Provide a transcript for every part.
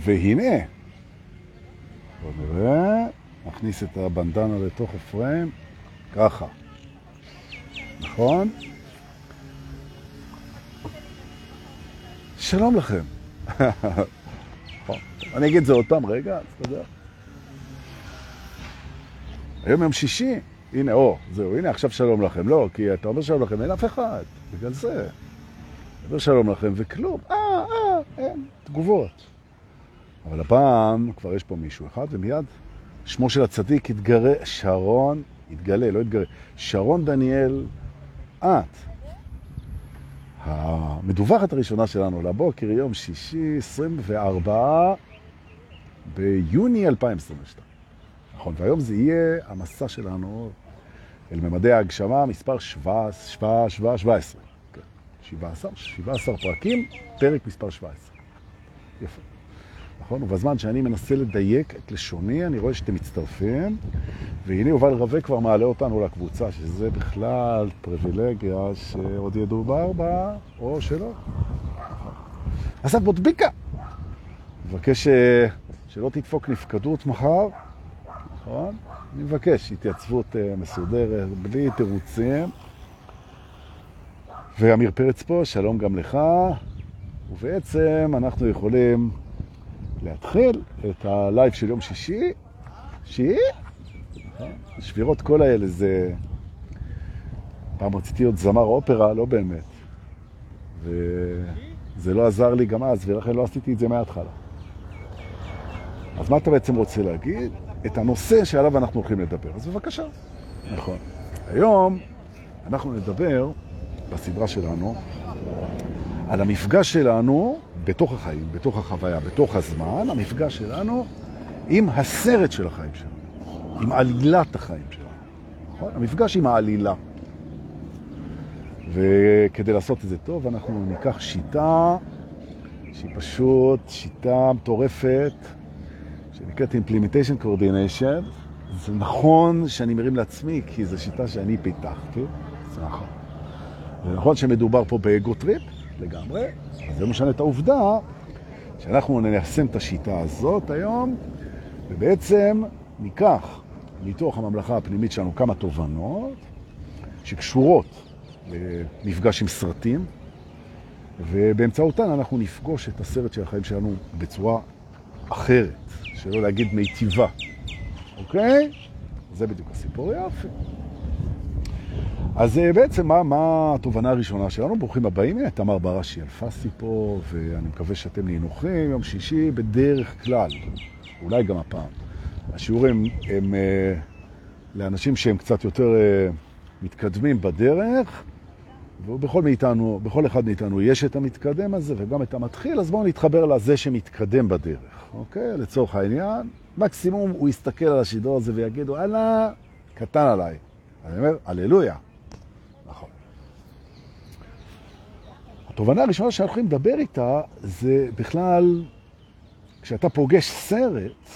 והנה, בואו נראה, נכניס את הבנדנה לתוך הפריים, ככה. נכון? שלום לכם. אני אגיד זה עוד פעם, רגע, תסתדר. היום יום שישי, הנה, או, זהו, הנה עכשיו שלום לכם. לא, כי אתה אומר שלום לכם, אין אף אחד, בגלל זה. אומר שלום לכם וכלום, אה, אה, אין, תגובות. אבל הפעם כבר יש פה מישהו אחד, ומיד שמו של הצדיק התגרה, שרון, התגלה, לא התגרה, שרון דניאל, את. המדווחת הראשונה שלנו לבוקר, יום שישי, 24 ביוני 2022. נכון, והיום זה יהיה המסע שלנו אל ממדי ההגשמה, מספר 17, 17, כן, 17, 17 פרקים, פרק מספר 17. יפה. נכון? ובזמן שאני מנסה לדייק את לשוני, אני רואה שאתם מצטרפים, והנה יובל רווה כבר מעלה אותנו לקבוצה, שזה בכלל פריבילגיה שעוד ידובר בה, או שלא. אסף בוטביקה, מבקש אה, שלא תדפוק נפקדות מחר, נכון? אני מבקש התייצבות אה, מסודרת, בלי תירוצים. ואמיר פרץ פה, שלום גם לך. ובעצם אנחנו יכולים להתחיל את הלייב של יום שישי, שיעי, שבירות כל האלה זה... פעם רציתי להיות זמר אופרה, לא באמת. וזה לא עזר לי גם אז, ולכן לא עשיתי את זה מההתחלה. אז מה אתה בעצם רוצה להגיד? את הנושא שעליו אנחנו הולכים לדבר. אז בבקשה. נכון. היום אנחנו נדבר בסדרה שלנו על המפגש שלנו בתוך החיים, בתוך החוויה, בתוך הזמן, המפגש שלנו עם הסרט של החיים שלנו, עם עלילת החיים שלנו. נכון? המפגש עם העלילה. וכדי לעשות את זה טוב, אנחנו ניקח שיטה שהיא פשוט שיטה מטורפת, שנקראת Implementation Coordination. זה נכון שאני מרים לעצמי, כי זו שיטה שאני פיתחתי. זה נכון. זה נכון שמדובר פה ב ego trip, לגמרי. זה משנה את העובדה שאנחנו ניישם את השיטה הזאת היום, ובעצם ניקח מתוך הממלכה הפנימית שלנו כמה תובנות שקשורות למפגש עם סרטים, ובאמצעותן אנחנו נפגוש את הסרט של החיים שלנו בצורה אחרת, שלא להגיד מיטיבה, אוקיי? זה בדיוק הסיפור יפה. אז אה, בעצם מה, מה התובנה הראשונה שלנו? ברוכים הבאים, הנה תמר בראשי אלפסי פה, ואני מקווה שאתם נינוחים, יום שישי בדרך כלל, אולי גם הפעם. השיעורים הם, הם אה, לאנשים שהם קצת יותר אה, מתקדמים בדרך, ובכל מאיתנו, בכל אחד מאיתנו יש את המתקדם הזה וגם את המתחיל, אז בואו נתחבר לזה שמתקדם בדרך, אוקיי? לצורך העניין, מקסימום הוא יסתכל על השידור הזה ויגיד, וואלה, קטן עליי. אני אומר, הללויה. התובנה הראשונה שאנחנו יכולים לדבר איתה זה בכלל, כשאתה פוגש סרט,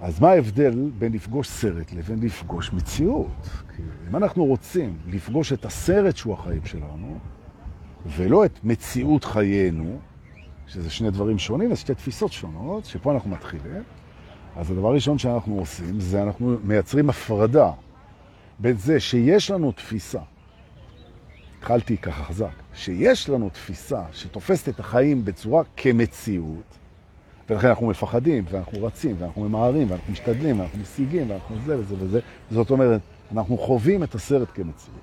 אז מה ההבדל בין לפגוש סרט לבין לפגוש מציאות? כי אם אנחנו רוצים לפגוש את הסרט שהוא החיים שלנו, ולא את מציאות חיינו, שזה שני דברים שונים, אז שתי תפיסות שונות, שפה אנחנו מתחילים, אז הדבר הראשון שאנחנו עושים זה אנחנו מייצרים הפרדה בין זה שיש לנו תפיסה התחלתי ככה חזק, שיש לנו תפיסה שתופסת את החיים בצורה כמציאות, ולכן אנחנו מפחדים, ואנחנו רצים, ואנחנו ממהרים, ואנחנו משתדלים, ואנחנו משיגים, ואנחנו זה וזה וזה. זאת אומרת, אנחנו חווים את הסרט כמציאות.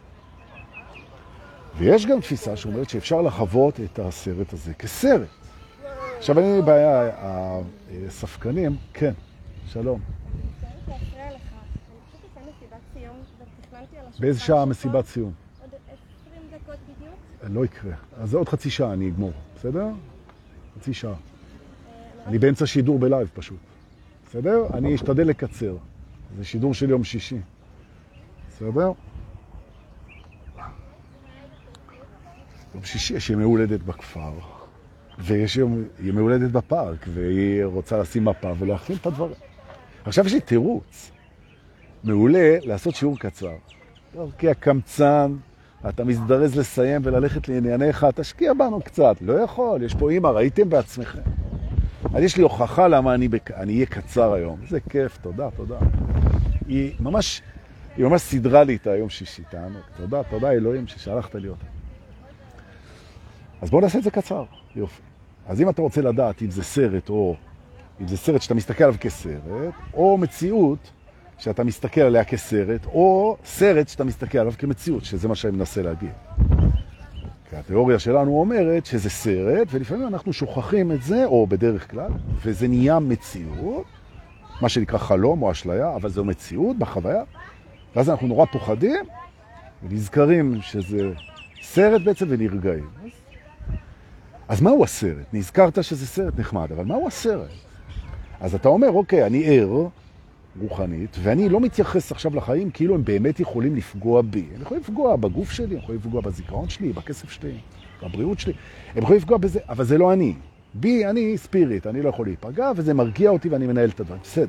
ויש גם תפיסה שאומרת שאפשר לחוות את הסרט הזה כסרט. עכשיו, אני בעיה, הספקנים, כן, שלום. באיזה שעה מסיבת סיום? לא יקרה. אז עוד חצי שעה אני אגמור, בסדר? חצי שעה. אני באמצע שידור בלייב פשוט. בסדר? אני אשתדל לקצר. זה שידור של יום שישי. בסדר? יום שישי יש ימי הולדת בכפר, ויש ימי הולדת בפארק, והיא רוצה לשים מפה ולהכין את הדברים. עכשיו יש לי תירוץ. מעולה לעשות שיעור קצר. כי הקמצן אתה מזדרז לסיים וללכת לענייניך, תשקיע בנו קצת. לא יכול, יש פה אימא, ראיתם בעצמכם. אז יש לי הוכחה למה אני, בק... אני אהיה קצר היום. זה כיף, תודה, תודה. היא ממש, היא ממש סידרה לי את היום שישי, תענוג. תודה, תודה אלוהים ששלחת לי אותה. אז בואו נעשה את זה קצר, יופי. אז אם אתה רוצה לדעת אם זה סרט או אם זה סרט שאתה מסתכל עליו כסרט, או מציאות שאתה מסתכל עליה כסרט, או סרט שאתה מסתכל עליו כמציאות, שזה מה שאני מנסה להגיד. כי התיאוריה שלנו אומרת שזה סרט, ולפעמים אנחנו שוכחים את זה, או בדרך כלל, וזה נהיה מציאות, מה שנקרא חלום או אשליה, אבל זו מציאות בחוויה, ואז אנחנו נורא פוחדים, ונזכרים שזה סרט בעצם ונרגעים. אז, מהו הסרט? נזכרת שזה סרט נחמד, אבל מהו הסרט? אז אתה אומר, אוקיי, אני ער רוחנית, ואני לא מתייחס עכשיו לחיים כאילו הם באמת יכולים לפגוע בי. הם יכולים לפגוע בגוף שלי, הם יכולים לפגוע בזיכרון שלי, בכסף שלי, בבריאות שלי. הם יכולים לפגוע בזה, אבל זה לא אני. בי, אני ספיריט, אני לא יכול להיפגע, וזה מרגיע אותי ואני מנהל את הדברים. בסדר.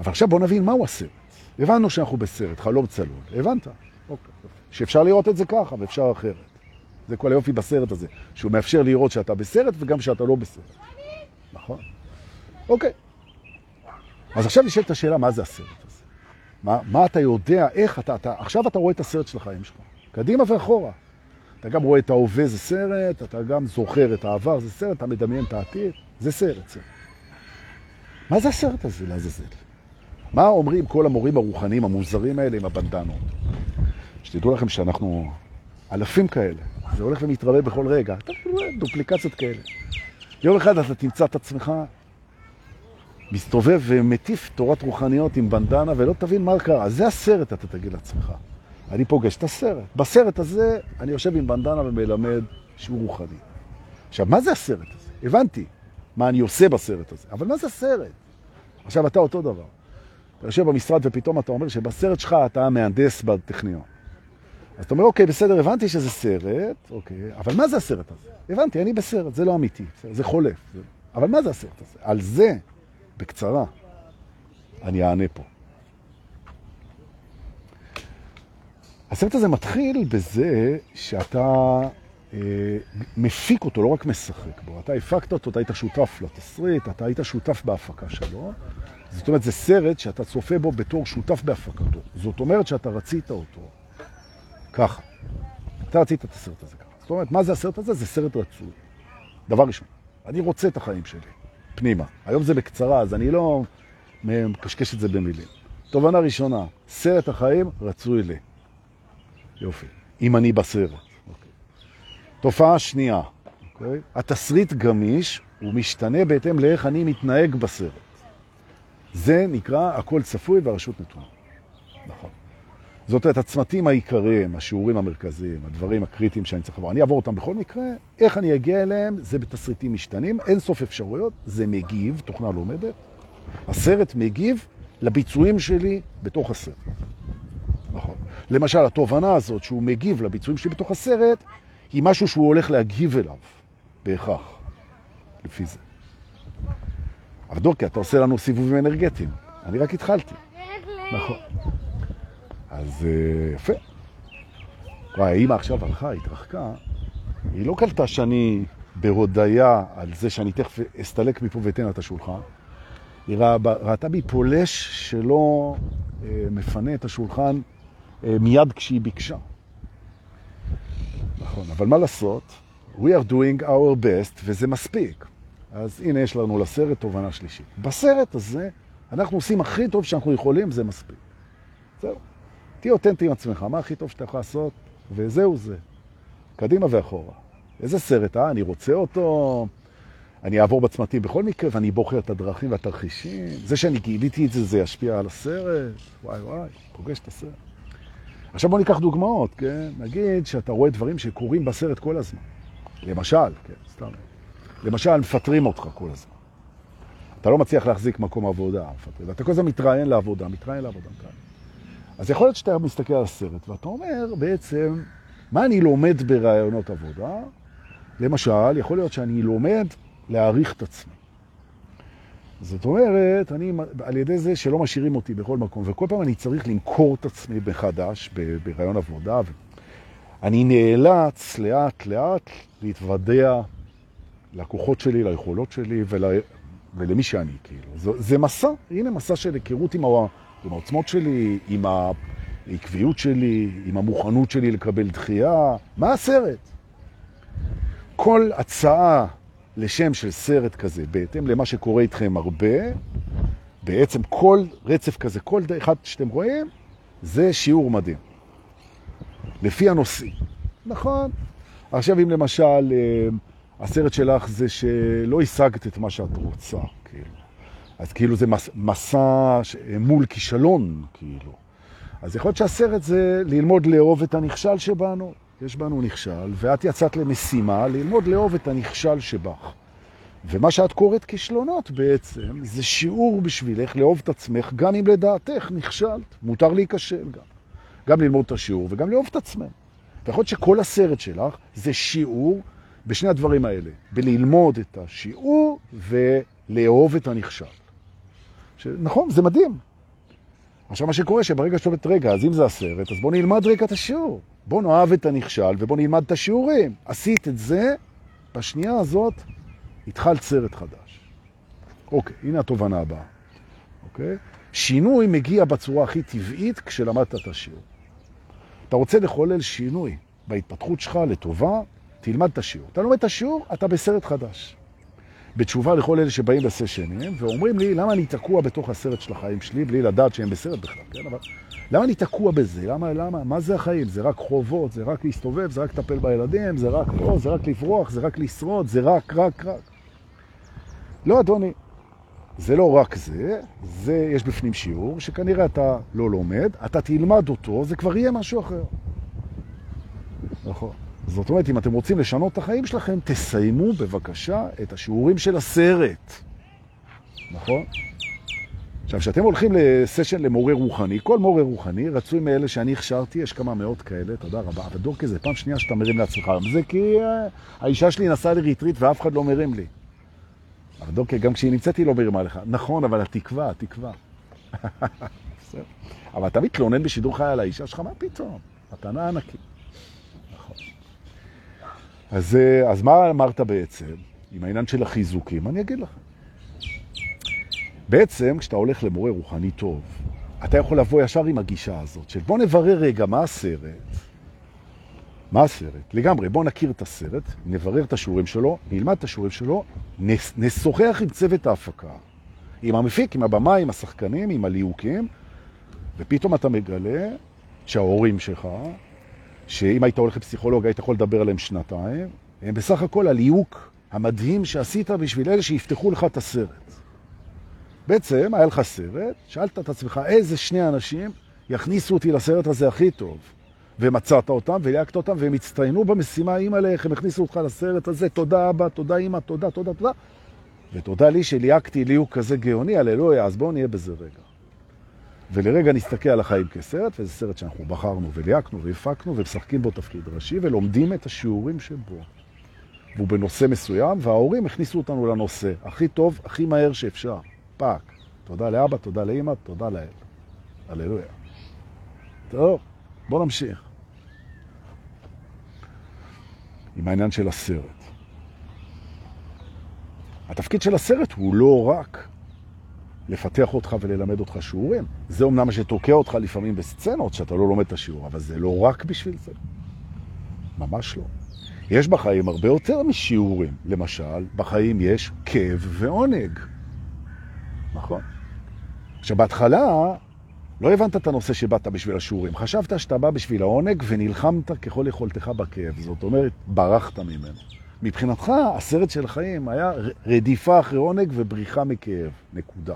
אבל עכשיו בוא נבין מהו הסרט. הבנו שאנחנו בסרט, חלום צלול. הבנת? אוקיי. שאפשר לראות את זה ככה ואפשר אחרת. זה כל היופי בסרט הזה, שהוא מאפשר לראות שאתה בסרט וגם שאתה לא בסרט. נכון? אוקיי. אז עכשיו נשאלת השאלה, מה זה הסרט הזה? מה, מה אתה יודע, איך אתה, אתה, עכשיו אתה רואה את הסרט של החיים שלך, קדימה ואחורה. אתה גם רואה את ההווה, זה סרט, אתה גם זוכר את העבר, זה סרט, אתה מדמיין את העתיד, זה סרט, סרט. מה זה הסרט הזה, לעזאזל? מה אומרים כל המורים הרוחניים המוזרים האלה עם הבנדנות? שתדעו לכם שאנחנו אלפים כאלה, זה הולך ומתרבה בכל רגע, אתה רואה דופליקציות כאלה. יום אחד אתה תמצא את עצמך מסתובב ומטיף תורת רוחניות עם בנדנה ולא תבין מה קרה. זה הסרט, אתה תגיד לעצמך. אני פוגש את הסרט. בסרט הזה אני יושב עם בנדנה ומלמד שיעור רוחני. עכשיו, מה זה הסרט הזה? הבנתי מה אני עושה בסרט הזה, אבל מה זה הסרט? עכשיו, אתה אותו דבר. אתה יושב במשרד ופתאום אתה אומר שבסרט שלך אתה המהנדס בטכניון. אז אתה אומר, אוקיי, בסדר, הבנתי שזה סרט, אוקיי, אבל מה זה הסרט הזה? הבנתי, אני בסרט, זה לא אמיתי, זה חולף. אבל מה זה הסרט הזה? על זה בקצרה, אני אענה פה. הסרט הזה מתחיל בזה שאתה אה, מפיק אותו, לא רק משחק בו. אתה הפקת אותו, אתה היית שותף לתסריט, אתה היית שותף בהפקה שלו. זאת אומרת, זה סרט שאתה צופה בו בתור שותף בהפקתו. זאת אומרת שאתה רצית אותו ככה. אתה רצית את הסרט הזה ככה. זאת אומרת, מה זה הסרט הזה? זה סרט רצוי. דבר ראשון, אני רוצה את החיים שלי. פנימה. היום זה בקצרה, אז אני לא מקשקש את זה במילים. תובנה ראשונה, סרט החיים רצוי לי. יופי. אם אני בסרט. אוקיי. תופעה שנייה, אוקיי? התסריט גמיש, הוא משתנה בהתאם לאיך אני מתנהג בסרט. זה נקרא הכל צפוי והרשות נתונה. נכון. זאת אומרת, הצמתים העיקריים, השיעורים המרכזיים, הדברים הקריטיים שאני צריך לעבור, אני אעבור אותם בכל מקרה, איך אני אגיע אליהם, זה בתסריטים משתנים, אין סוף אפשרויות, זה מגיב, תוכנה לומדת, הסרט מגיב לביצועים שלי בתוך הסרט. נכון. למשל, התובנה הזאת שהוא מגיב לביצועים שלי בתוך הסרט, היא משהו שהוא הולך להגיב אליו, בהכרח, לפי זה. אבל דורקי, אתה עושה לנו סיבובים אנרגטיים. אני רק התחלתי. נכון. אז אה, יפה. האמא עכשיו הלכה, התרחקה, היא לא קלטה שאני בהודיה על זה שאני תכף אסתלק מפה ואתן את השולחן. היא ראה, ראתה בי פולש שלא אה, מפנה את השולחן אה, מיד כשהיא ביקשה. נכון, אבל מה לעשות? We are doing our best, וזה מספיק. אז הנה יש לנו לסרט תובנה שלישית. בסרט הזה אנחנו עושים הכי טוב שאנחנו יכולים, זה מספיק. זהו. תהיה אותנטי עם עצמך, מה הכי טוב שאתה יכול לעשות, וזהו זה. קדימה ואחורה. איזה סרט, אה? אני רוצה אותו, אני אעבור בצמתים בכל מקרה, ואני בוחר את הדרכים והתרחישים. זה שאני גיליתי את זה, זה ישפיע על הסרט. וואי וואי, פוגש את הסרט. עכשיו בוא ניקח דוגמאות, כן? נגיד שאתה רואה דברים שקורים בסרט כל הזמן. למשל, כן, סתם. למשל, מפטרים אותך כל הזמן. אתה לא מצליח להחזיק מקום עבודה, מפטרים. ואתה כל הזמן מתראיין לעבודה, מתראיין לעבודה. מתראיין. אז יכול להיות שאתה מסתכל על הסרט, ואתה אומר בעצם, מה אני לומד ברעיונות עבודה? למשל, יכול להיות שאני לומד להעריך את עצמי. זאת אומרת, אני, על ידי זה שלא משאירים אותי בכל מקום, וכל פעם אני צריך למכור את עצמי מחדש ברעיון עבודה, אני נאלץ לאט לאט להתוודע לכוחות שלי, ליכולות שלי ול... ולמי שאני, כאילו. זה, זה מסע, הנה מסע של היכרות עם, ה... עם העוצמות שלי, עם העקביות שלי, עם המוכנות שלי לקבל דחייה. מה הסרט? כל הצעה לשם של סרט כזה, בהתאם למה שקורה איתכם הרבה, בעצם כל רצף כזה, כל אחד שאתם רואים, זה שיעור מדהים. לפי הנושאים. נכון. עכשיו אם למשל אה, הסרט שלך זה שלא השגת את מה שאת רוצה, כאילו. אז כאילו זה מסע מול כישלון, כאילו. אז יכול להיות שהסרט זה ללמוד לאהוב את הנכשל שבנו. יש בנו נכשל, ואת יצאת למשימה ללמוד לאהוב את הנכשל שבך. ומה שאת קוראת כישלונות בעצם, זה שיעור בשבילך לאהוב את עצמך, גם אם לדעתך נכשלת. מותר להיכשל גם. גם ללמוד את השיעור וגם לאהוב את עצמך. ויכול להיות שכל הסרט שלך זה שיעור בשני הדברים האלה, בללמוד את השיעור ולאהוב את הנכשל. נכון, זה מדהים. עכשיו מה שקורה שברגע שאתה אומרת, רגע, אז אם זה הסרט, אז בוא נלמד רגע את השיעור. בוא נאהב את הנכשל ובוא נלמד את השיעורים. עשית את זה, בשנייה הזאת התחלת סרט חדש. אוקיי, הנה התובנה הבאה. אוקיי? שינוי מגיע בצורה הכי טבעית כשלמדת את השיעור. אתה רוצה לחולל שינוי בהתפתחות שלך לטובה, תלמד את השיעור. אתה לומד את השיעור, אתה בסרט חדש. בתשובה לכל אלה שבאים בסשנים ואומרים לי, למה אני תקוע בתוך הסרט של החיים שלי בלי לדעת שהם בסרט בכלל, כן? אבל למה אני תקוע בזה? למה, למה? מה זה החיים? זה רק חובות, זה רק להסתובב, זה רק לטפל בילדים, זה רק לא, זה רק לברוח, זה רק לשרוד, זה רק, רק, רק. לא, אדוני, זה לא רק זה, זה, יש בפנים שיעור שכנראה אתה לא לומד, אתה תלמד אותו, זה כבר יהיה משהו אחר. נכון. זאת אומרת, אם אתם רוצים לשנות את החיים שלכם, תסיימו בבקשה את השיעורים של הסרט. נכון? עכשיו, כשאתם הולכים לסשן למורה רוחני, כל מורה רוחני, רצוי מאלה שאני הכשרתי, יש כמה מאות כאלה, תודה רבה. אבל דורקי, זה פעם שנייה שאתה מרים לעצמך. זה כי אה, האישה שלי נסעה לריטריט ואף אחד לא מרים לי. אבל דורקי, גם כשהיא נמצאת היא לא מרימה לך. נכון, אבל התקווה, התקווה. אבל אתה מתלונן בשידור חי על האישה שלך, מה פתאום? מתנה ענקית. אז, אה, אז מה אמרת בעצם עם העניין של החיזוקים? אני אגיד לך. בעצם, כשאתה הולך למורה רוחני טוב, אתה יכול לבוא ישר עם הגישה הזאת, של בוא נברר רגע מה הסרט, מה הסרט? לגמרי, בוא נכיר את הסרט, נברר את השיעורים שלו, נלמד את השיעורים שלו, נס, נשוחח עם צוות ההפקה, עם המפיק, עם הבמה, עם השחקנים, עם הליהוקים, ופתאום אתה מגלה שההורים שלך, שאם היית הולך לפסיכולוג היית יכול לדבר עליהם שנתיים, הם בסך הכל הליהוק המדהים שעשית בשביל אלה שיפתחו לך את הסרט. בעצם היה לך סרט, שאלת את עצמך איזה שני אנשים יכניסו אותי לסרט הזה הכי טוב. ומצאת אותם וליהקת אותם, והם הצטיינו במשימה, אימא לך, הם הכניסו אותך לסרט הזה, תודה אבא, תודה אימא, תודה, תודה, תודה. ותודה לי שליהקתי ליהוק כזה גאוני, הללויה, אז בואו נהיה בזה רגע. ולרגע נסתכל על החיים כסרט, וזה סרט שאנחנו בחרנו וליהקנו והפקנו ומשחקים בו תפקיד ראשי, ולומדים את השיעורים שבו. והוא בנושא מסוים, וההורים הכניסו אותנו לנושא הכי טוב, הכי מהר שאפשר. פאק. תודה לאבא, תודה לאמא, תודה לאל. הללויה. טוב, בואו נמשיך. עם העניין של הסרט. התפקיד של הסרט הוא לא רק לפתח אותך וללמד אותך שיעורים. זה אומנם מה שתוקע אותך לפעמים בסצנות, שאתה לא לומד את השיעור, אבל זה לא רק בשביל זה. ממש לא. יש בחיים הרבה יותר משיעורים. למשל, בחיים יש כאב ועונג. נכון? עכשיו, בהתחלה לא הבנת את הנושא שבאת בשביל השיעורים. חשבת שאתה בא בשביל העונג ונלחמת ככל יכולתך בכאב. זאת אומרת, ברחת ממנו. מבחינתך, הסרט של חיים היה רדיפה אחרי עונג ובריחה מכאב. נקודה.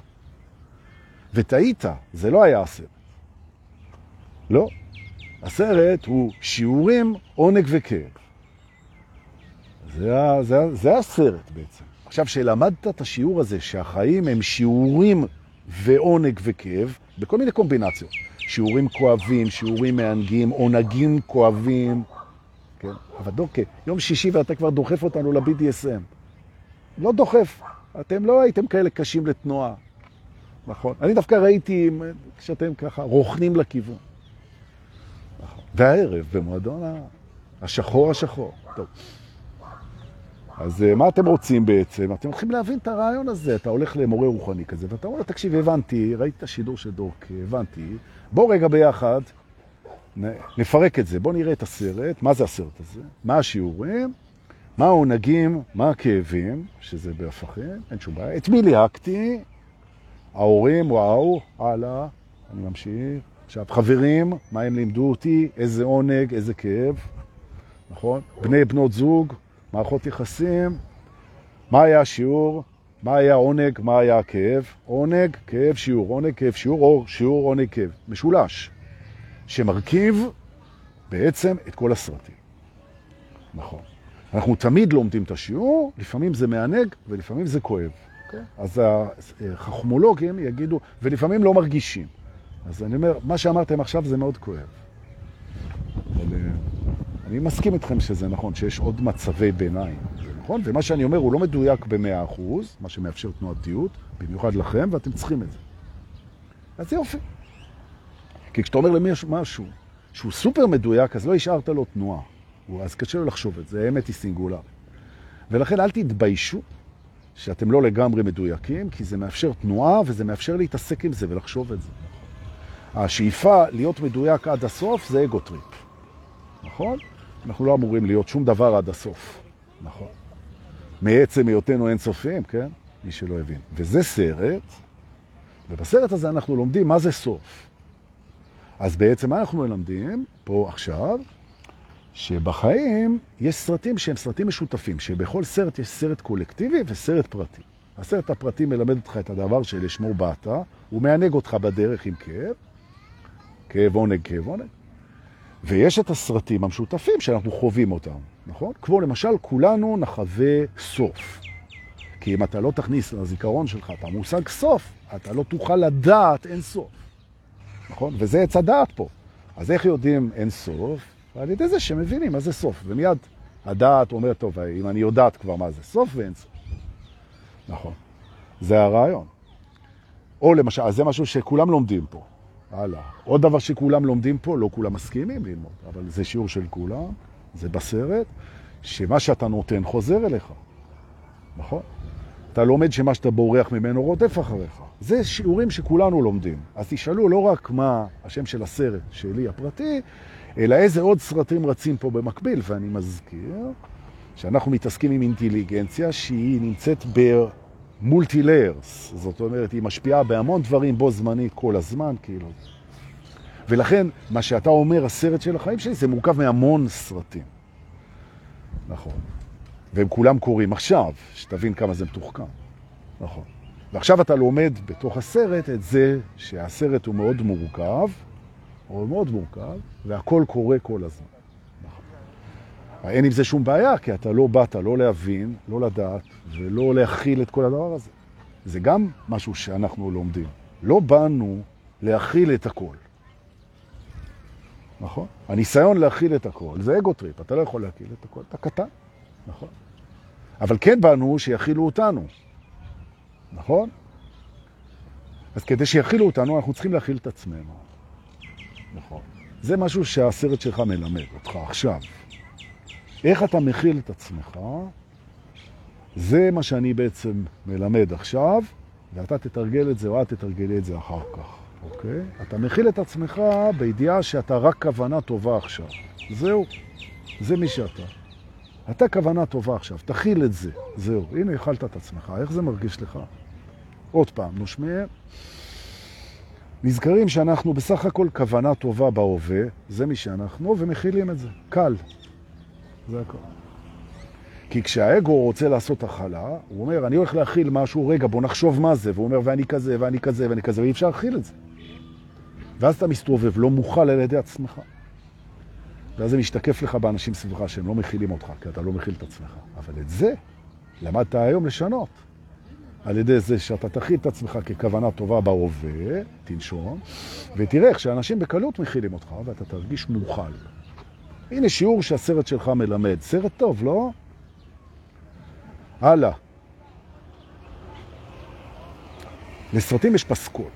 וטעית, זה לא היה הסרט. לא. הסרט הוא שיעורים, עונג וכאב. זה, זה, זה הסרט בעצם. עכשיו, שלמדת את השיעור הזה, שהחיים הם שיעורים ועונג וכאב, בכל מיני קומבינציות. שיעורים כואבים, שיעורים מענגים, עונגים כואבים. כן? אבל דוקא, יום שישי ואתה כבר דוחף אותנו ל-BDSM. לא דוחף. אתם לא הייתם כאלה קשים לתנועה. נכון. אני דווקא ראיתי כשאתם ככה רוכנים לכיוון. נכון. והערב במועדון השחור השחור. טוב. אז אה, מה אתם רוצים בעצם? אתם הולכים להבין את הרעיון הזה. אתה הולך למורה רוחני כזה, ואתה אומר לו, תקשיב, הבנתי, ראיתי את השידור של דורק, הבנתי. בוא רגע ביחד, נפרק את זה. בוא נראה את הסרט, מה זה הסרט הזה, מה השיעורים, מה העונגים, מה הכאבים, שזה בהפכים, אין שום בעיה. את מי ליהקתי? ההורים, וואו, הלאה, אני ממשיך. עכשיו, חברים, מה הם לימדו אותי, איזה עונג, איזה כאב, נכון? בני בנות זוג, מערכות יחסים, מה היה השיעור, מה היה עונג, מה היה הכאב, עונג, כאב, שיעור, עונג, כאב, שיעור, או שיעור, עונג, כאב. משולש, שמרכיב בעצם את כל הסרטים. נכון. אנחנו תמיד לומדים את השיעור, לפעמים זה מענג ולפעמים זה כואב. Okay. אוקיי. אז החכמולוגים יגידו, ולפעמים לא מרגישים. אז אני אומר, מה שאמרתם עכשיו זה מאוד כואב. אבל אה, אני מסכים איתכם שזה נכון, שיש עוד מצבי ביניים, זה נכון? ומה שאני אומר הוא לא מדויק ב-100%, מה שמאפשר תנועתיות, במיוחד לכם, ואתם צריכים את זה. אז יופי. כי כשאתה אומר למי משהו שהוא סופר מדויק, אז לא השארת לו תנועה. אז קשה לו לחשוב את זה, האמת היא סינגולר. ולכן אל תתביישו שאתם לא לגמרי מדויקים, כי זה מאפשר תנועה וזה מאפשר להתעסק עם זה ולחשוב את זה. השאיפה להיות מדויק עד הסוף זה ego trip, נכון? אנחנו לא אמורים להיות שום דבר עד הסוף, נכון? מעצם היותנו אינסופיים, כן? מי שלא הבין. וזה סרט, ובסרט הזה אנחנו לומדים מה זה סוף. אז בעצם מה אנחנו מלמדים פה עכשיו? שבחיים יש סרטים שהם סרטים משותפים, שבכל סרט יש סרט קולקטיבי וסרט פרטי. הסרט הפרטי מלמד אותך את הדבר שלשמו באת, הוא מענג אותך בדרך עם כאב, כאב עונג, כאב עונג. ויש את הסרטים המשותפים שאנחנו חווים אותם, נכון? כמו למשל, כולנו נחווה סוף. כי אם אתה לא תכניס לזיכרון שלך את המושג סוף, אתה לא תוכל לדעת אין סוף. נכון? וזה עץ הדעת פה. אז איך יודעים אין סוף? על ידי זה שמבינים מה זה סוף. ומיד הדעת אומר, טוב, אם אני יודעת כבר מה זה סוף ואין סוף. נכון. זה הרעיון. או למשל, אז זה משהו שכולם לומדים פה. הלאה. עוד דבר שכולם לומדים פה, לא כולם מסכימים ללמוד, אבל זה שיעור של כולם, זה בסרט, שמה שאתה נותן חוזר אליך, נכון? אתה לומד שמה שאתה בורח ממנו רודף אחריך. זה שיעורים שכולנו לומדים. אז תשאלו לא רק מה השם של הסרט שלי הפרטי, אלא איזה עוד סרטים רצים פה במקביל. ואני מזכיר שאנחנו מתעסקים עם אינטליגנציה שהיא נמצאת במולטי ליירס. זאת אומרת, היא משפיעה בהמון דברים בו זמנית כל הזמן, כאילו. ולכן, מה שאתה אומר, הסרט של החיים שלי, זה מורכב מהמון סרטים. נכון. והם כולם קוראים עכשיו, שתבין כמה זה מתוחכם. נכון. ועכשיו אתה לומד בתוך הסרט את זה שהסרט הוא מאוד מורכב, הוא מאוד מורכב, והכל קורה כל הזמן. אין עם זה שום בעיה, כי אתה לא באת לא להבין, לא לדעת, ולא להכיל את כל הדבר הזה. זה גם משהו שאנחנו לומדים. לא באנו להכיל את הכל. נכון? הניסיון להכיל את הכל זה ego trip, אתה לא יכול להכיל את הכל, אתה קטן, נכון? אבל כן באנו שיכילו אותנו, נכון? אז כדי שיכילו אותנו, אנחנו צריכים להכיל את עצמנו. נכון. זה משהו שהסרט שלך מלמד אותך עכשיו. איך אתה מכיל את עצמך, זה מה שאני בעצם מלמד עכשיו, ואתה תתרגל את זה או את תתרגלי את זה אחר כך, אוקיי? אתה מכיל את עצמך בידיעה שאתה רק כוונה טובה עכשיו. זהו, זה מי שאתה. אתה כוונה טובה עכשיו, תכיל את זה, זהו. הנה, הכלת את עצמך, איך זה מרגיש לך? עוד פעם, נושמים. נזכרים שאנחנו בסך הכל כוונה טובה בהווה, זה מי שאנחנו, ומכילים את זה. קל. זה הכל. כי כשהאגו רוצה לעשות הכלה, הוא אומר, אני הולך להכיל משהו, רגע, בוא נחשוב מה זה, והוא אומר, ואני כזה, ואני כזה, ואני כזה, ואי אפשר להכיל את זה. ואז אתה מסתובב, לא מוכל על ידי עצמך. ואז זה משתקף לך באנשים סביבך שהם לא מכילים אותך, כי אתה לא מכיל את עצמך. אבל את זה למדת היום לשנות. על ידי זה שאתה תכיל את עצמך ככוונה טובה בהווה, תנשום, ותראה איך שאנשים בקלות מכילים אותך ואתה תרגיש מוכל. הנה שיעור שהסרט שלך מלמד. סרט טוב, לא? הלאה. לסרטים יש פסקול.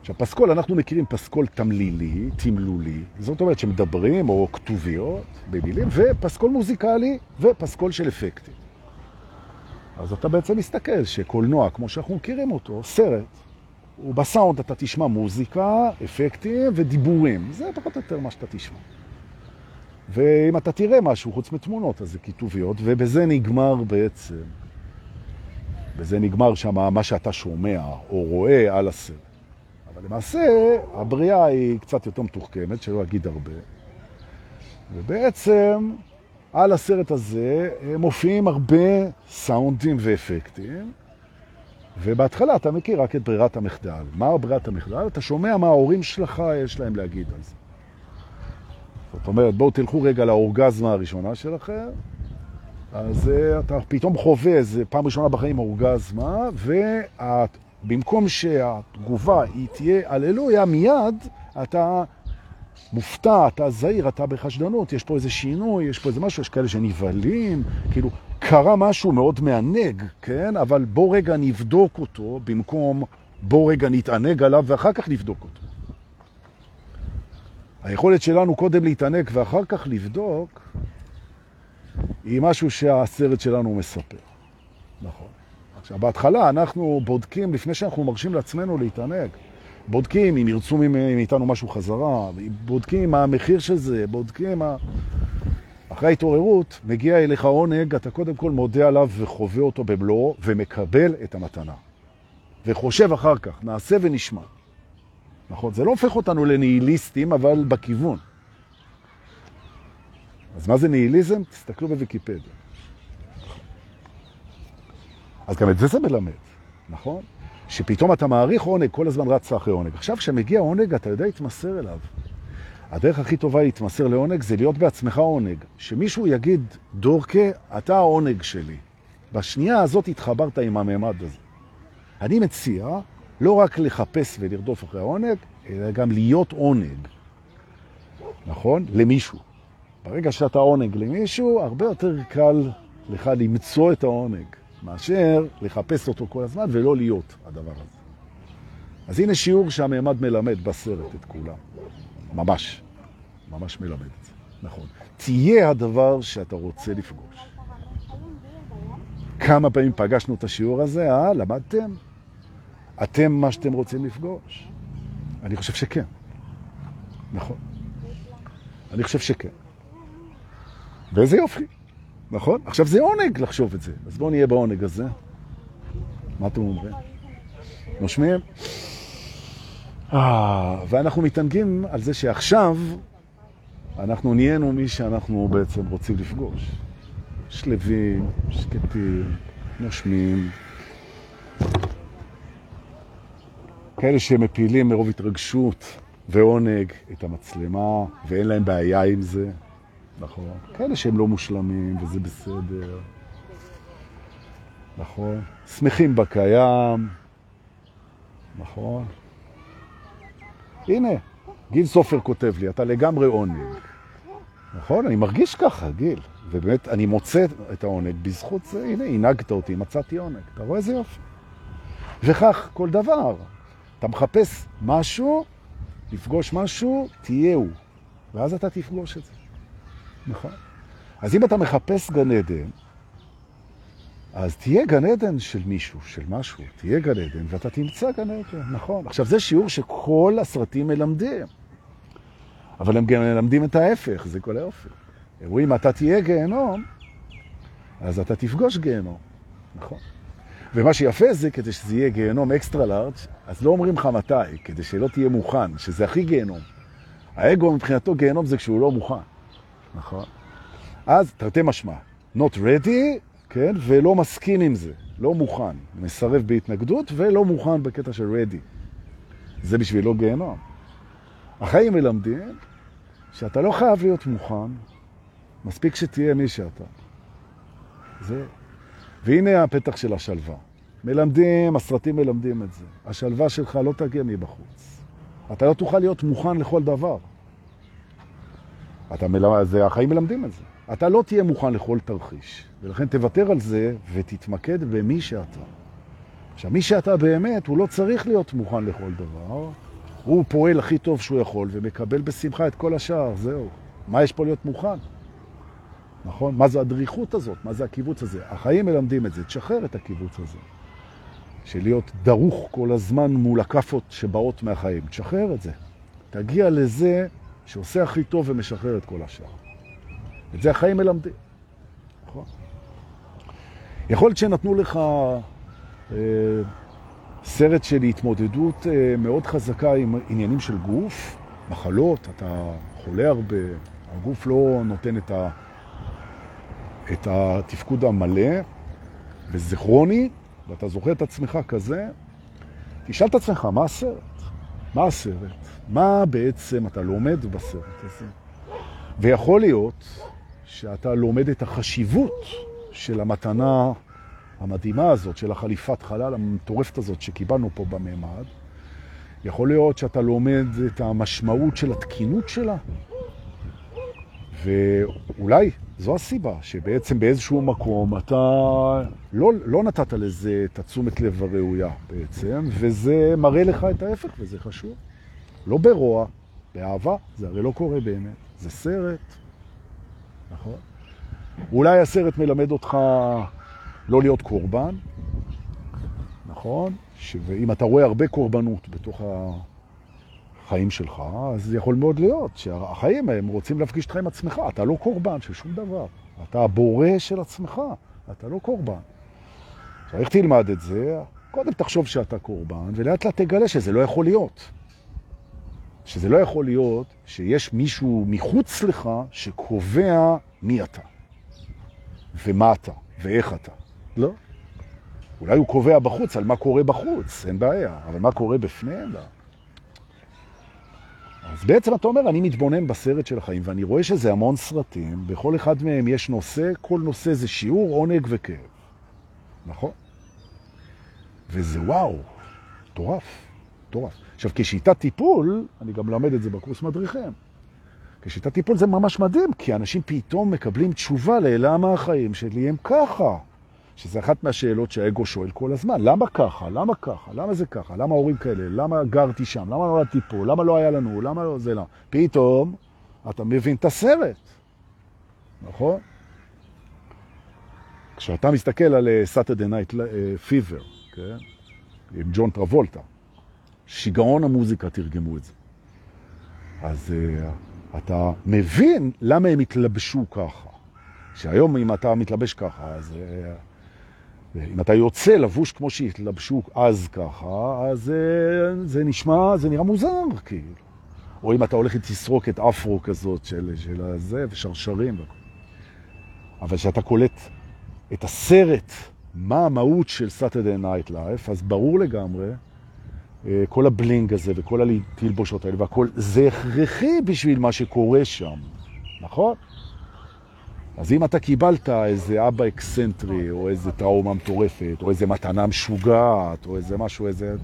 עכשיו, פסקול, אנחנו מכירים פסקול תמלילי, תמלולי, זאת אומרת שמדברים או כתוביות במילים, ופסקול מוזיקלי ופסקול של אפקטים. אז אתה בעצם מסתכל שקולנוע, כמו שאנחנו מכירים אותו, סרט, ובסאונד אתה תשמע מוזיקה, אפקטים ודיבורים. זה פחות או יותר מה שאתה תשמע. ואם אתה תראה משהו חוץ מתמונות, אז זה כיתוביות, ובזה נגמר בעצם, בזה נגמר שם מה שאתה שומע או רואה על הסרט. אבל למעשה, הבריאה היא קצת יותר מתוחכמת, שלא אגיד הרבה. ובעצם, על הסרט הזה מופיעים הרבה סאונדים ואפקטים, ובהתחלה אתה מכיר רק את ברירת המחדל. מה ברירת המחדל? אתה שומע מה ההורים שלך יש להם להגיד על זה. זאת אומרת, בואו תלכו רגע לאורגזמה הראשונה שלכם, אז uh, אתה פתאום חווה איזה פעם ראשונה בחיים אורגזמה, ובמקום שהתגובה היא תהיה הללויה, מיד אתה מופתע, אתה זהיר, אתה בחשדנות, יש פה איזה שינוי, יש פה איזה משהו, יש כאלה שנבהלים, כאילו, קרה משהו מאוד מענג, כן? אבל בוא רגע נבדוק אותו במקום בוא רגע נתענג עליו ואחר כך נבדוק אותו. היכולת שלנו קודם להתענג ואחר כך לבדוק היא משהו שהסרט שלנו מספר. נכון. עכשיו, בהתחלה אנחנו בודקים, לפני שאנחנו מרשים לעצמנו להתענג, בודקים אם ירצו מאיתנו משהו חזרה, בודקים מה המחיר של זה, בודקים מה... אחרי ההתעוררות מגיע אליך עונג, אתה קודם כל מודה עליו וחווה אותו במלואו ומקבל את המתנה. וחושב אחר כך, נעשה ונשמע. נכון? זה לא הופך אותנו לניהיליסטים, אבל בכיוון. אז מה זה ניהיליזם? תסתכלו בוויקיפדיה. אז גם את זה זה מלמד, נכון? שפתאום אתה מעריך עונג, כל הזמן רצה אחרי עונג. עכשיו כשמגיע עונג, אתה יודע להתמסר אליו. הדרך הכי טובה להתמסר לעונג זה להיות בעצמך עונג. שמישהו יגיד, דורקה, אתה העונג שלי. בשנייה הזאת התחברת עם הממד הזה. אני מציע לא רק לחפש ולרדוף אחרי העונג, אלא גם להיות עונג. נכון? למישהו. ברגע שאתה עונג למישהו, הרבה יותר קל לך למצוא את העונג, מאשר לחפש אותו כל הזמן ולא להיות הדבר הזה. אז הנה שיעור שהממד מלמד בסרט את כולם. ממש, ממש מלמד את זה, נכון. תהיה הדבר שאתה רוצה לפגוש. כמה פעמים פגשנו את השיעור הזה, אה? למדתם? אתם מה שאתם רוצים לפגוש? אני חושב שכן. נכון. אני חושב שכן. ואיזה יופי, נכון? עכשיו זה עונג לחשוב את זה, אז בואו נהיה בעונג הזה. מה אתם אומרים? נושמים? אה, ואנחנו מתענגים על זה שעכשיו אנחנו נהיינו מי שאנחנו בעצם רוצים לפגוש. שלווים, שקטים, נושמים. כאלה שמפילים מרוב התרגשות ועונג את המצלמה, ואין להם בעיה עם זה, נכון? כאלה שהם לא מושלמים, וזה בסדר. נכון? שמחים בקיים, נכון? הנה, גיל סופר כותב לי, אתה לגמרי עונג. נכון? אני מרגיש ככה, גיל. ובאמת, אני מוצא את העונג בזכות זה. הנה, הנהגת אותי, מצאתי עונג. אתה רואה איזה יופי? וכך כל דבר. אתה מחפש משהו, לפגוש משהו, תהיה הוא. ואז אתה תפגוש את זה. נכון? אז אם אתה מחפש גן עדן, אז תהיה גן עדן של מישהו, של משהו, תהיה גן עדן, ואתה תמצא גן עדן, נכון. עכשיו, זה שיעור שכל הסרטים מלמדים, אבל הם גם מלמדים את ההפך, זה כל היופי. אם אתה תהיה גיהנום, אז אתה תפגוש גיהנום, נכון. ומה שיפה זה, כדי שזה יהיה גיהנום אקסטרה לארג', אז לא אומרים לך מתי, כדי שלא תהיה מוכן, שזה הכי גיהנום. האגו מבחינתו גיהנום זה כשהוא לא מוכן, נכון? אז תרתי משמע, not ready, כן, ולא מסכים עם זה, לא מוכן, מסרב בהתנגדות ולא מוכן בקטע של ready. זה בשבילו גיהנום. החיים מלמדים שאתה לא חייב להיות מוכן, מספיק שתהיה מי שאתה. זה והנה הפתח של השלווה. מלמדים, הסרטים מלמדים את זה. השלווה שלך לא תגיע מבחוץ. אתה לא תוכל להיות מוכן לכל דבר. אתה מלמד, זה, החיים מלמדים את זה. אתה לא תהיה מוכן לכל תרחיש, ולכן תוותר על זה ותתמקד במי שאתה. עכשיו, מי שאתה באמת, הוא לא צריך להיות מוכן לכל דבר, הוא פועל הכי טוב שהוא יכול ומקבל בשמחה את כל השאר, זהו. מה יש פה להיות מוכן? נכון? מה זה הדריכות הזאת? מה זה הקיבוץ הזה? החיים מלמדים את זה, תשחרר את הקיבוץ הזה. של להיות דרוך כל הזמן מול הכפות שבאות מהחיים. תשחרר את זה. תגיע לזה שעושה הכי טוב ומשחרר את כל השאר. את זה החיים מלמדים. נכון? יכול להיות שנתנו לך אה, סרט של התמודדות אה, מאוד חזקה עם עניינים של גוף, מחלות, אתה חולה הרבה, הגוף לא נותן את, ה, את התפקוד המלא, וזה כרוני, ואתה זוכר את עצמך כזה, תשאל את עצמך, מה הסרט? מה הסרט? מה בעצם אתה לומד בסרט הזה? ויכול להיות שאתה לומד את החשיבות של המתנה המדהימה הזאת, של החליפת חלל המטורפת הזאת שקיבלנו פה בממד. יכול להיות שאתה לומד את המשמעות של התקינות שלה, ואולי זו הסיבה, שבעצם באיזשהו מקום אתה לא, לא נתת לזה את התשומת לב הראויה בעצם, וזה מראה לך את ההפך, וזה חשוב. לא ברוע, באהבה, זה הרי לא קורה באמת. זה סרט, נכון? אולי הסרט מלמד אותך לא להיות קורבן, נכון? ואם אתה רואה הרבה קורבנות בתוך החיים שלך, אז יכול מאוד להיות שהחיים הם רוצים להפגיש אותך עם עצמך. אתה לא קורבן של שום דבר. אתה הבורא של עצמך, אתה לא קורבן. עכשיו, איך תלמד את זה? קודם תחשוב שאתה קורבן, ולאט לאט תגלה שזה לא יכול להיות. שזה לא יכול להיות שיש מישהו מחוץ לך שקובע מי אתה, ומה אתה, ואיך אתה. לא. אולי הוא קובע בחוץ על מה קורה בחוץ, אין בעיה, אבל מה קורה בפנים? לא. אז בעצם אתה אומר, אני מתבונן בסרט של החיים, ואני רואה שזה המון סרטים, בכל אחד מהם יש נושא, כל נושא זה שיעור, עונג וכאב. נכון? וזה וואו, מטורף, מטורף. עכשיו, כשיטת טיפול, אני גם למד את זה בקורס מדריכים, כשיטת טיפול זה ממש מדהים, כי אנשים פתאום מקבלים תשובה ללמה החיים שלי הם ככה. שזה אחת מהשאלות שהאגו שואל כל הזמן. למה ככה? למה ככה? למה זה ככה? למה ההורים כאלה? למה גרתי שם? למה נולדתי פה? למה לא היה לנו? למה לא זה לא? פתאום אתה מבין את הסרט, נכון? כשאתה מסתכל על אה, Saturday Night אה, Fever, כן? עם ג'ון טרבולטה, שיגעון המוזיקה תרגמו את זה. אז uh, אתה מבין למה הם התלבשו ככה. שהיום אם אתה מתלבש ככה, אז... Uh, אם אתה יוצא לבוש כמו שהתלבשו אז ככה, אז זה, זה נשמע, זה נראה מוזר, כאילו. או אם אתה הולך עם תסרוקת אפרו כזאת של, של הזה, ושרשרים. אבל כשאתה קולט את הסרט, מה המהות של Saturday Night Live, אז ברור לגמרי, אה, כל ה bling הזה וכל התלבושות האלה והכל, זה הכרחי בשביל מה שקורה שם, נכון? אז אם אתה קיבלת איזה אבא אקסנטרי, או איזה טראומה מטורפת, או איזה מתנה משוגעת, או איזה משהו, איזה...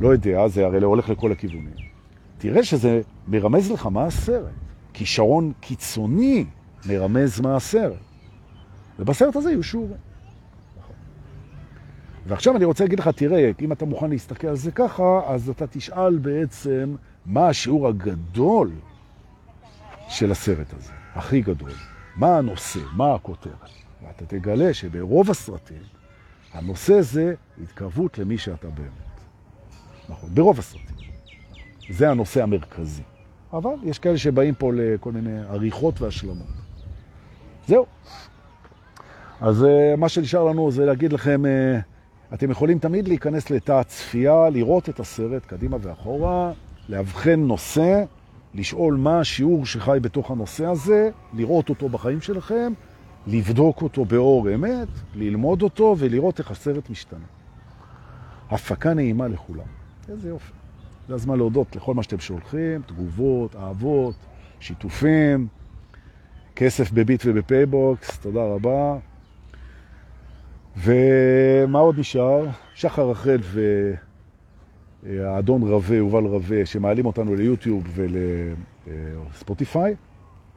לא יודע, זה הרי הולך לכל הכיוונים. תראה שזה מרמז לך מה הסרט. כישרון קיצוני מרמז מה הסרט. ובסרט הזה יהיו שיעורים. ועכשיו אני רוצה להגיד לך, תראה, אם אתה מוכן להסתכל על זה ככה, אז אתה תשאל בעצם מה השיעור הגדול של הסרט הזה, הכי גדול. מה הנושא, מה הכותרת. ואתה תגלה שברוב הסרטים הנושא זה התקרבות למי שאתה באמת. נכון, ברוב הסרטים. זה הנושא המרכזי. אבל יש כאלה שבאים פה לכל מיני עריכות והשלמות. זהו. אז אה, מה שנשאר לנו זה להגיד לכם, אה, אתם יכולים תמיד להיכנס לתא הצפייה, לראות את הסרט קדימה ואחורה, להבחן נושא, לשאול מה השיעור שחי בתוך הנושא הזה, לראות אותו בחיים שלכם, לבדוק אותו באור אמת, ללמוד אותו ולראות איך הסרט משתנה. הפקה נעימה לכולם. איזה יופי. זה הזמן להודות לכל מה שאתם שולחים, תגובות, אהבות, שיתופים, כסף בביט ובפייבוקס, תודה רבה. ומה עוד נשאר? שחר רחל ו... האדון רווה, יובל רווה, שמעלים אותנו ליוטיוב ולספוטיפיי,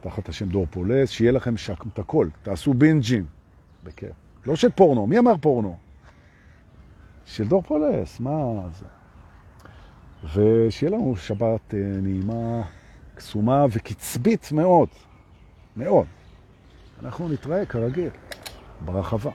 תחת השם דור פולס, שיהיה לכם שם את הכל, תעשו בינג'ים, בכיף. לא של פורנו, מי אמר פורנו? של דור פולס, מה זה? ושיהיה לנו שבת אה, נעימה, קסומה וקצבית מאוד, מאוד. אנחנו נתראה כרגיל ברחבה.